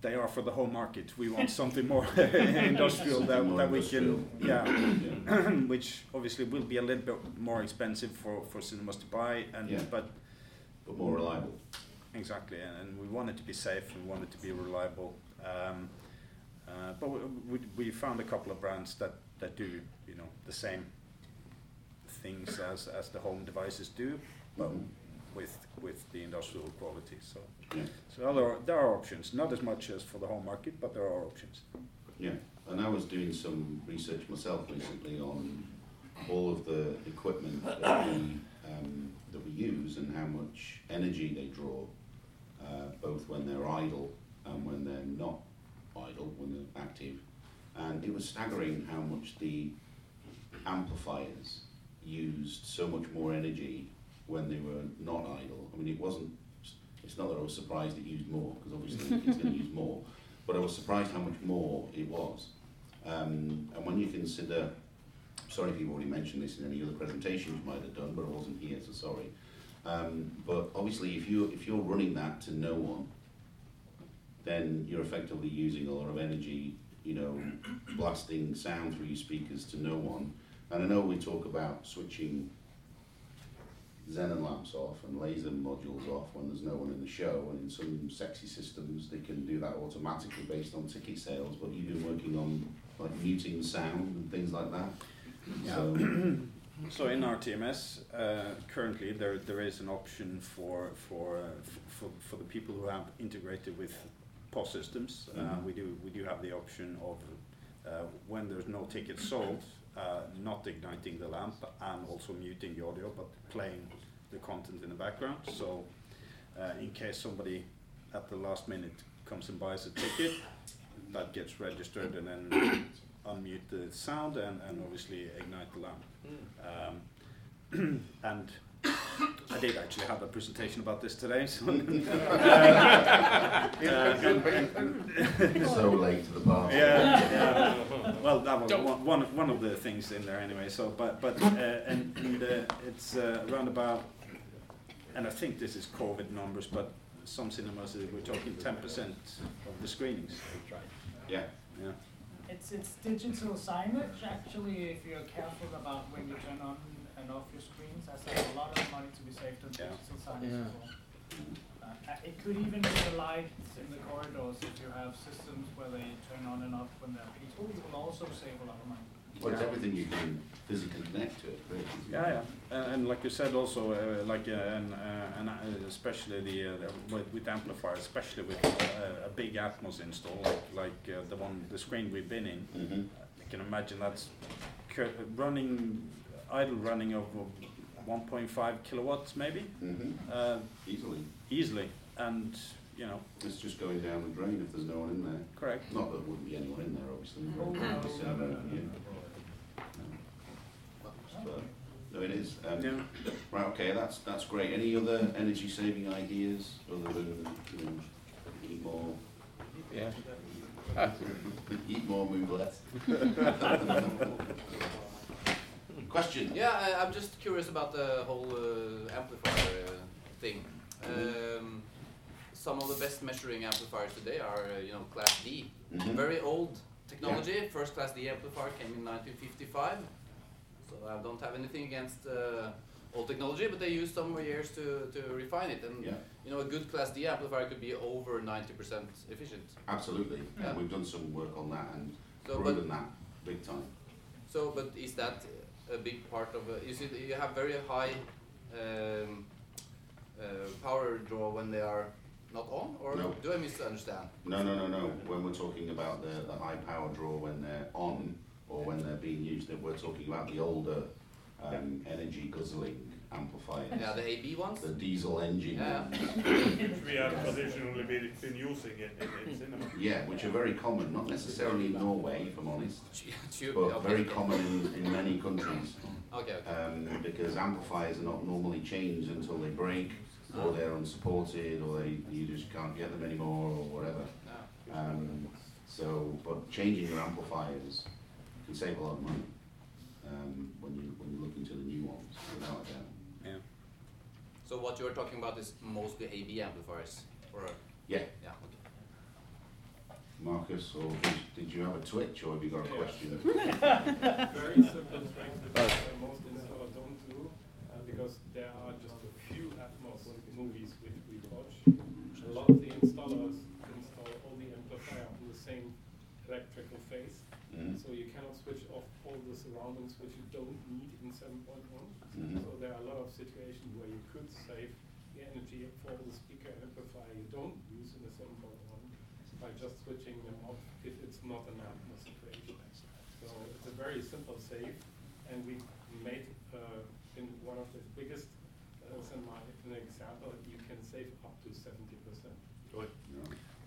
They are for the home market. We want <laughs> something more <laughs> industrial that, more that we can, yeah, Yeah. <clears throat> which obviously will be a little bit more expensive for, for cinemas to buy, and Yeah. but But more reliable. Exactly, and, and we want it to be safe, we want it to be reliable. Um, uh, but we, we, we found a couple of brands that, that do, you know, the same things as, as the home devices do, but Mhm. With, with the industrial quality. So, Yeah. so there are, there are options, not as much as for the home market, but there are options. Yeah, and I was doing some research myself recently on all of the equipment that we, um, that we use and how much energy they draw, uh, both when they're idle and when they're not idle, when they're active. And it was staggering how much the amplifiers used so much more energy when they were not idle. I mean, it wasn't, it's not that I was surprised it used more, because obviously <laughs> it's going to use more, but I was surprised how much more it was. Um, and when you consider, sorry if you've already mentioned this in any other presentations you might have done, but I wasn't here, so sorry. Um, but obviously, if you if you're running that to no one, then you're effectively using a lot of energy. You know, blasting sound through your speakers to no one. And I know we talk about switching xenon lamps off and laser modules off when there's no one in the show, and in some sexy systems they can do that automatically based on ticket sales. But you've been working on like muting sound and things like that. So, <clears throat> So in our TMS, uh, currently there there is an option for for uh, f- for for the people who have integrated with POS systems. Uh, Mhm. we do we do have the option of uh, when there's no tickets sold, uh, not igniting the lamp and also muting the audio, but playing the content in the background. So uh, in case somebody at the last minute comes and buys a ticket, that gets registered and then <coughs> unmute the sound and, and obviously ignite the lamp. Um, <coughs> and I did actually have a presentation about this today. So, uh, So late to the party. Yeah, yeah. Well, that was one, one, of- one of the things in there anyway. So, but but uh, and, and uh, it's uh, around about, and I think this is COVID numbers, but some cinemas we're talking 10% of the screenings. Yeah. Yeah. It's, it's digital signage, actually, if you're careful about when you turn on and off your screens, as there's a lot of money to be saved on Yeah. digital signage Yeah. as well. Uh, it could even be the lights in the corridors, if you have systems where they turn on and off when there are people, you will also save a lot of money. Well, it's everything you can physically connect to it, really. Yeah, yeah, and, and like you said, also uh, like uh, and uh, and uh, especially the, uh, the with, with amplifiers, especially with uh, a big Atmos install, like like uh, the one the screen we've been in. Mhm. I can imagine that's running idle running of of 1.5 kilowatts maybe Mhm. uh, Easily. Easily, and you know It's just going down the drain if there's no one in there. correct. Not that there wouldn't be anyone in there, obviously. Oh, but no, it's, no, um, no, no, yeah. no. No, it is. Um, Yeah. Right, okay, that's that's great. Any other energy saving ideas other than you know, eat more, Yeah. <laughs> eat more, move less? <laughs> Question. Yeah, I, I'm just curious about the whole uh, amplifier uh, thing. Um, some of the best measuring amplifiers today are, uh, you know, Class D. Mhm. Very old technology. First Class D amplifier came in 1955. So I don't have anything against uh, old technology, but they used some more years to, to refine it. And Yeah, you know, a good Class D amplifier could be over 90% efficient. absolutely. Yeah. We've done some work on that and So, proven that big time. So, but is that a big part of it? You see, you have very high um, uh, power draw when they are not on, or No. do I misunderstand? No, no, no, no. When we're talking about the, the high power draw when they're on or when they're being used, then we're talking about the older um, energy guzzling amplifiers. Yeah, the AB ones? The diesel engine Yeah. <coughs> Which we have traditionally been, been using in, in, in cinema. Yeah, which are very common, not necessarily in Norway, if I'm honest, <laughs> Tube, but okay. very common in, in many countries. Okay, okay. Um, because amplifiers are not normally changed until they break, or they're unsupported, or they, you just can't get them anymore, or whatever. Um, so, but changing your amplifiers can save a lot of money um, when you when you look into the new ones, without a doubt. Yeah. So what you're talking about is mostly AB amplifiers, or? Yeah. Yeah, okay. Marcus, or did, did you have a twitch, or have you got a question? <laughs> Very simple things that most installers don't do, uh, because there are just a few Atmos movies which we watch. A lot of the installers install all the amplifier on the same electrical phase, Mhm. so you cannot switch off all the surroundings which you don't need in 7.1. Mhm. So there are a lot of situations where you could save the energy for the speaker amplifier you don't use in the 7.1 by just switching them off if it's not an Atmos situation. So it's a very simple save, and we made uh, in one of the biggest uh, semi an example you can save up to seventy percent.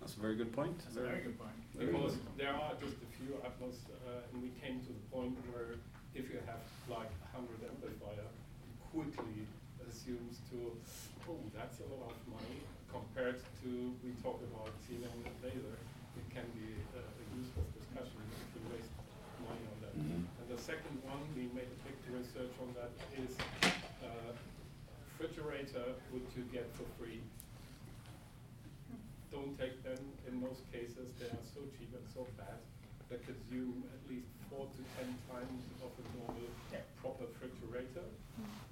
That's a very good point. That's a very good point. Because there are just a few Atmos, uh, and we came to the point where if you have like a hundred amplifier, you quickly assumes to, oh, that's a lot of money compared to, we talk about xenon laser, it can be uh, a useful discussion if you waste money on that. Mhm. And the second one, we made a big research on that, is uh, refrigerator would you get for free don't take them. In most cases, they are so cheap and so bad they consume at least four to ten times of a normal proper refrigerator.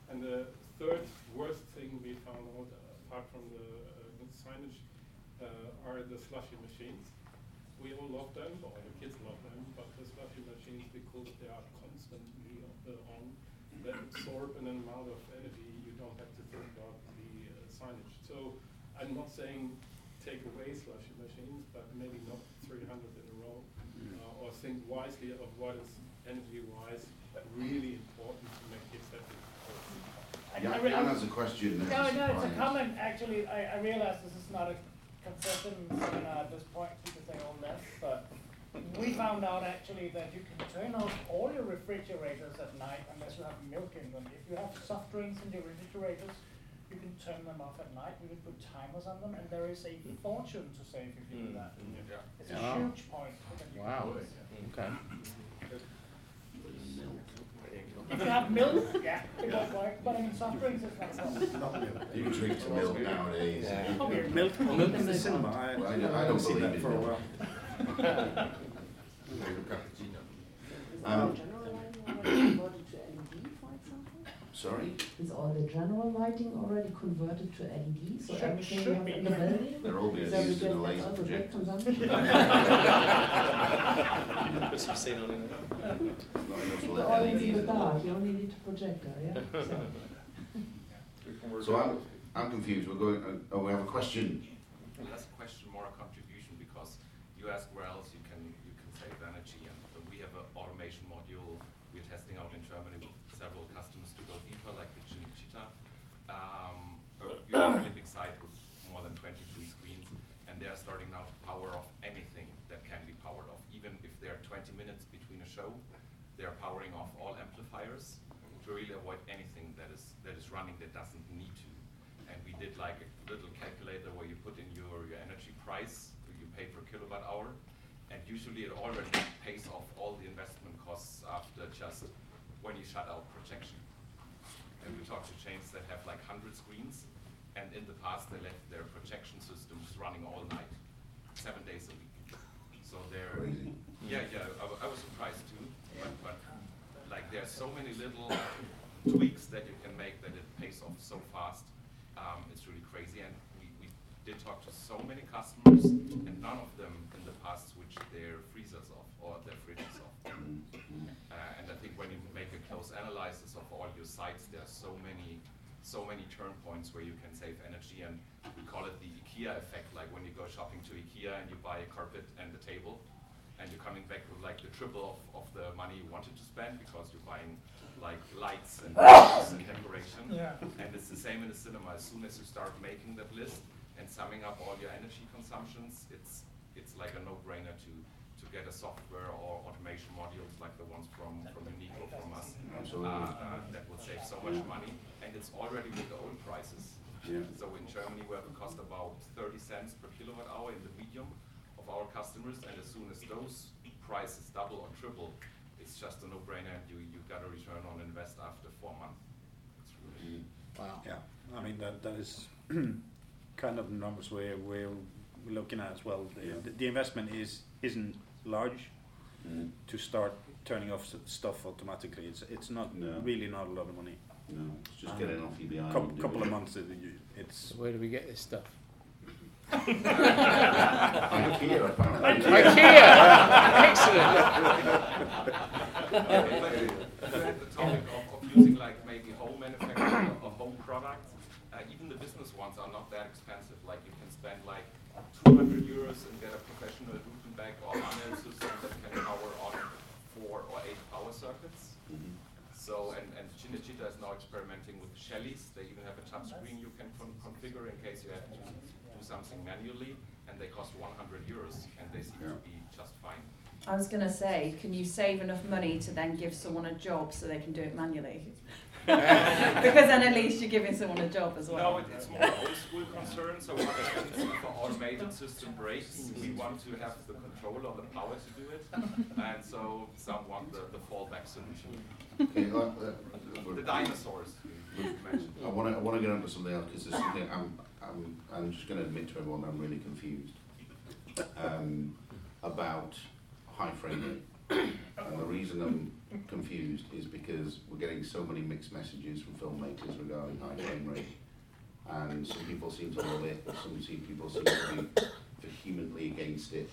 And the third worst thing we found out, apart from the uh, signage, uh, are the slushy machines. We all love them, or the kids love them, but the slushy machines, because they are constantly uh, on, they absorb an amount of energy you don't have to think about the uh, signage. So I'm not saying take away slushy machines, but maybe not 300 in a row, uh, or think wisely of what is energy-wise really important to make kids happy. I- Jan, I Jan has a question. No, there's no, it's a surprise. comment, actually, I, I realize this is not a concession seminar at this point because they all left, but we found out actually that you can turn off all your refrigerators at night unless you have milk in them. If you have soft drinks in your refrigerators, you can turn them off at night, you can put timers on them, and there is a fortune to save if you do hmm. that. Hmm. It's a Wow. huge point. that you can Wow. use. Okay. If you have milk, yeah, it does work, but I mean, soft drinks is not a problem. You can drink some milk nowadays. Okay. Milk, milk in the cinema. I, Well, I I don't- I haven't don't seen believe that in for a milk. while. Um, General lighting already to LED, sorry? Is all the general lighting already converted to LED, so Should- everything should you have be. in the building? <laughs> They're all being So we used in get a laser also big projector. consumption? Not enough People LED always in the dark, you only need a projector, yeah? So- So I'm, I'm confused, we're going, uh, oh, we have a question. Less a question, more a contribution, because ask where else you can, you can save energy, and we have an automation module we're testing out in Germany with several customers to go deeper, like the Cinecittà. Um, have a really big site with more than twenty-three screens, and they are starting now to power off anything that can be powered off, even if there are twenty minutes between a show, they are powering off all amplifiers to really avoid anything that is, that is running that doesn't need to. And we did like a little calculator where you put in your, your energy price, you pay per kilowatt hour, and usually it already pays off all the investment costs after just when you shut out projection. And we talked to chains that have like hundred screens, and in the past they left their projection systems running all night, seven days a week. So they're, Crazy. yeah, yeah, I, I was surprised too, but, but like there's so many little tweaks that you can make that it pays off so fast. Um, it's really crazy, and we, we did talk to so many customers, and none of them in the past switched their freezers off or their fridges off. Uh, and I think when you make a close analysis of all your sites, there are so many, so many turn points where you can save energy, and we call it the IKEA effect. Like when you go shopping to IKEA and you buy a carpet and a table, and you're coming back with like the triple of, of the money you wanted to spend because you're buying like lights and and decoration. Yeah. And it's the same in the cinema. As soon as you start making that list and summing up all your energy consumptions, it's it's like a no-brainer to to get a software or automation modules like the ones from from Unico from us. Absolutely. Uh, uh, that would save so much money, and it's already with the old prices. Yeah. So in Germany, we have a cost about 30 cents per kilowatt hour in the medium of our customers, and as soon as those prices double or triple, it's just a no-brainer, and you you got a return on invest after four months. It's really Wow. Yeah, I mean, that, that is <clears throat> kind of the numbers we're, we're looking at as well. The, Yeah. the- the investment is, isn't large Mm. to start turning off stuff automatically. It's, it's not, No. really not a lot of money. No, it's just getting off EBI and Couple, doing couple of months, it- you- it's. Where do we get this stuff? IKEA, apparently. IKEA! Excellent. <laughs> the topic of, of using like maybe home manufacturing or home products, uh, even the business ones are not that expensive. Like you can spend like 200 So, and, and Cinecittà is now experimenting with Shellys. They even have a touch screen you can con- configure in case you have to do something manually, and they cost 100 euros, and they seem to be just fine. I was going to say, can you save enough money to then give someone a job so they can do it manually? <laughs> because then at least you're giving someone a job as well. No, it, it's more old school concern. So what happens if an automated system breaks? We want to have the control or the power to do it, <laughs> and so some want the, the fallback solution. Okay, uh, The dinosaurs. I want to I want to get onto something else because there's something I'm I'm I'm just going to admit to everyone I'm really confused um, about high frame rate. And the reason I'm confused is because we're getting so many mixed messages from filmmakers regarding high frame rate. And some people seem to love it, some people seem to be vehemently against it.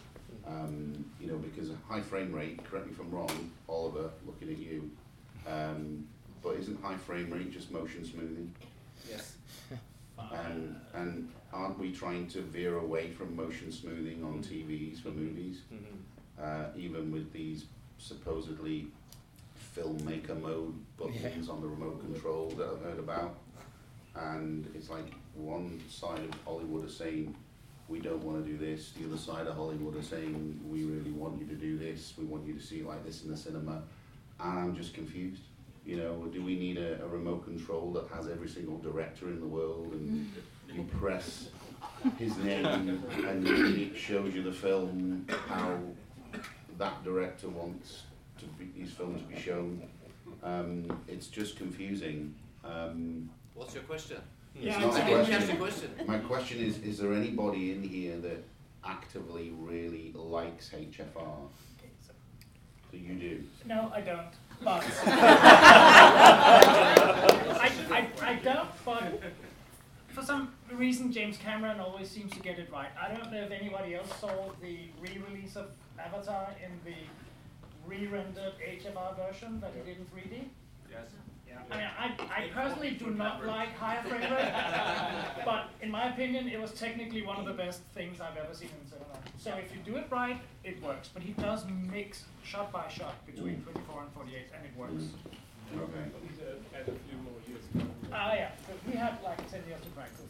Um, you know, because a high frame rate, correct me if I'm wrong, Oliver, looking at you, um, but isn't high frame rate just motion smoothing? Yes. <laughs> And, and aren't we trying to veer away from motion smoothing on TVs for movies? Uh, even with these supposedly filmmaker mode buttons on the remote control that I've heard about. And it's like one side of Hollywood is saying, we don't want to do this. The other side of Hollywood is saying, we really want you to do this. We want you to see it like this in the cinema. And I'm just confused. You know, do we need a, a remote control that has every single director in the world and you press his name and it shows you the film how that director wants to be, his film to be shown. Um, it's just confusing. Um, What's your question? it's Yeah, not I a didn't question. question. My question is, is there anybody in here that actively really likes HFR? So you do? No, I don't. But <laughs> I, I, I don't. But for some reason, James Cameron always seems to get it right. I don't know if anybody else saw the re-release of Avatar in the re-rendered HFR version that he did in 3D. Yes. I mean, I, I personally do not like higher frame rate, <laughs> but in my opinion, it was technically one of the best things I've ever seen in cinema. So if you do it right, it works. But he does mix shot by shot between mm. 24 and 48, and it works. Mm. Okay. Uh, add a few more years. Ah, yeah. But we have like 10 years to practice.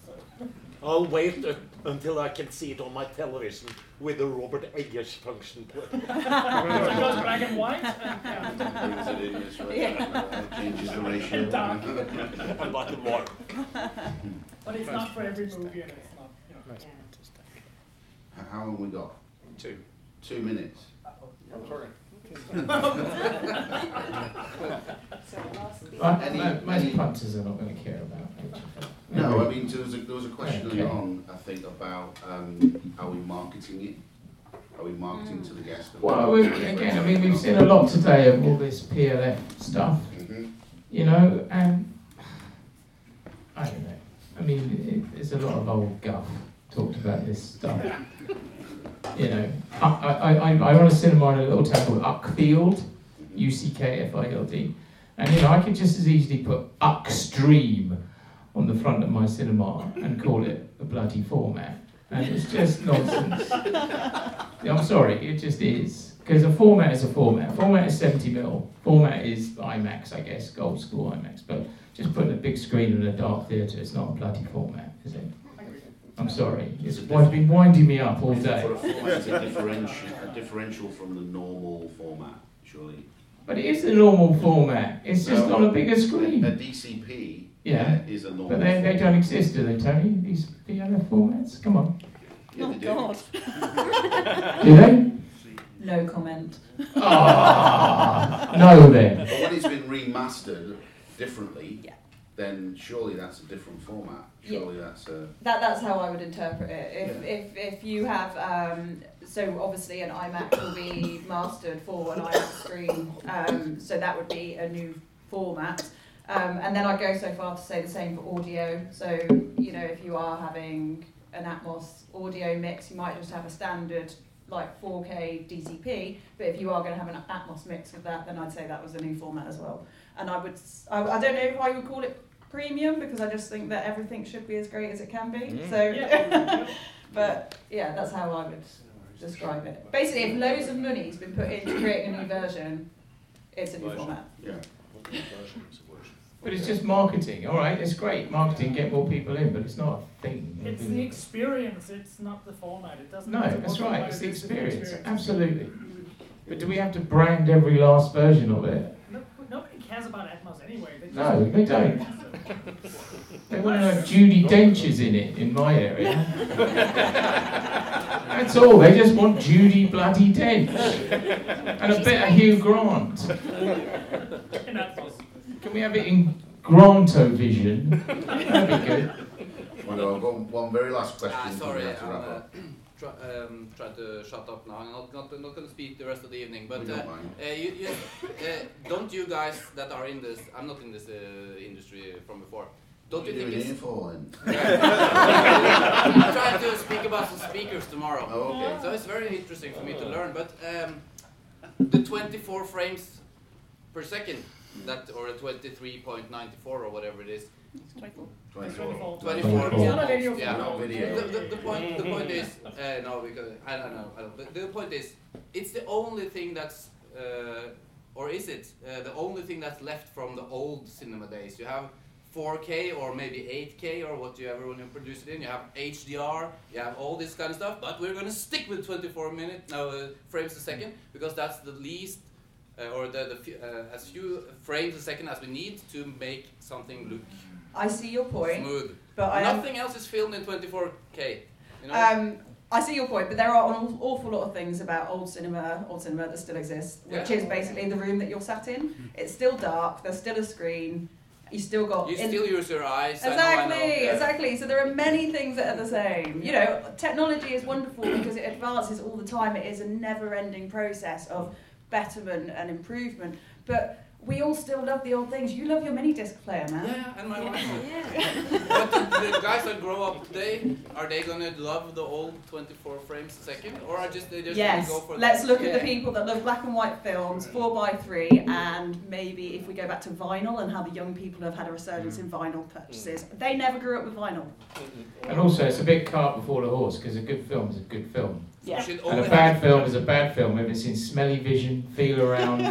So. I'll wait uh, until I can see it on my television with the Robert Eggers function. so it goes black and white, and yeah. Brings it in this way, Yeah. uh, changes the ratio. Dark. <laughs> and black and white. But it's not for every movie, and it's not. You know. H- How long we got? Two. Two minutes. I'm sorry. Uh, Any- mo- most any- punters are not going to care about HFR. No, I mean, there was a, there was a question Okay. on, I think, about, um, are we marketing it? Are we marketing to the guest? that Well, we're we, marketing again, I mean, we've seen a lot today of all this PLF stuff, Mhm. you know, and I don't know. I mean, it, there's a lot of old guff talked about this stuff. <laughs> You know, I, I, I, I run a cinema in a little town called Uckfield, U C K F I L D, and you know, I could just as easily put Uckstream on the front of my cinema and call it a bloody format, and it's just nonsense. I'm sorry, it just is. Because a format is a format. Format is 70 mil. Format is IMAX, I guess, old school IMAX. But just putting a big screen in a dark theatre, it's not a bloody format, is it? I'm sorry. It's, it's been winding me up all day. For a format, it's a differential, a differential from the normal format, surely. But it is the normal format. It's just No. on a bigger screen. A DCP Yeah. is a normal But they, they don't exist, do they, Tony? These the other formats? Come on. Yeah, they do. <laughs> Do they? No comment. Ah, no then. But when it's been remastered differently, yeah. then surely that's a different format. Yeah. Surely that's a. That that's how I would interpret it. If if, if you have um, so obviously an IMAX will be mastered for an IMAX screen, um, so that would be a new format. Um, and then I go so far to say the same for audio. So you know if you are having an Atmos audio mix, you might just have a standard like 4K DCP. But if you are going to have an Atmos mix with that, then I'd say that was a new format as well. And I would—I don't know if I would call it premium because I just think that everything should be as great as it can be. Mm. So, Yeah. <laughs> but yeah, that's how I would describe it. Basically, if loads of money's been put into creating a new version, it's a new format. Yeah. But it's just marketing, all right? It's great marketing, get more people in, but it's not a thing. It's the experience, it's not the format. It doesn't No, that's right. It's the is, experience. Absolutely. But do we have to brand every last version of it? No, nobody cares about Atmos anyway. They No, they don't. They want to know Judi Dench is in it in my area. That's all. They just want Judi bloody Dench and a bit of Hugh Grant. In Atmos. Can we have it in Granto Vision? That'd be good. Well, I've got one very last question. Ah, sorry, we have to I'm wrap uh, up. <clears throat> try, um, try to shut up now. I'm not, not, not going to speak the rest of the evening, but uh, don't mind. uh, you, you, uh, don't you guys that are in this, I'm not in this uh, industry from before, don't What you are think you it's... doing for then? <laughs> I'm trying to speak about some speakers tomorrow. Oh, okay. So it's very interesting for me to learn, but um, the 24 frames per second, that or a 23.94 or whatever it is, 24. 24. 24. It's not video Yeah. Not video. The, the, the point, the point is, <laughs> uh, no, because I don't know. I don't, but the point is, it's the only thing that's, uh, or is it uh, the only thing that's left from the old cinema days? You have 4K or maybe 8K or whatever when you produce it in. You have HDR. You have all this kind of stuff. But we're gonna stick with 24 minute no uh, frames a second because that's the least. Uh, or the, the uh, as few frames a second as we need to make something look I see your point, smooth. but I Nothing else is filmed in 24K. You know? Um, I see your point, but there are an awful lot of things about old cinema, old cinema that still exists, which Yeah. is basically the room that you're sat in. It's still dark. There's still a screen. You still got you in- still use your eyes. I know, I Exactly, know, yeah. exactly. So there are many things that are the same. You know, technology is wonderful because it advances all the time. It is a never-ending process of betterment and improvement. But we all still love the old things. You love your mini disc player, man. Yeah, and my wife. <laughs> but the, the guys that grow up today, are they gonna love the old 24 frames a second, or are just they just Yes, gonna go for? let's the, look at the people that love black and white films, four by three, and maybe if we go back to vinyl and how the young people have had a resurgence mm. in vinyl purchases. Mm. They never grew up with vinyl. Mm-hmm. And also, it's a bit cart before the horse because a good film is a good film. Yeah. And a bad film is a bad film if it's in smelly vision, feel around. <laughs>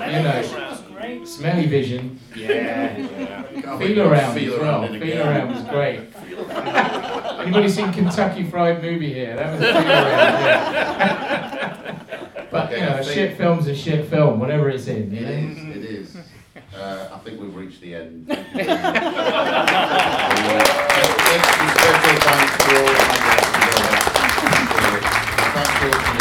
You know. Smelly was great. Smelly vision, yeah. Can't <laughs> Feel around feel as around well. it Feel again. around was great. <laughs> Anybody seen Kentucky Fried Movie here? That was a feel around, yeah. But you Okay, I know, a shit film's a shit film, whatever it's in. You It know? is, it is. Uh, I think we've reached the end. Thank you.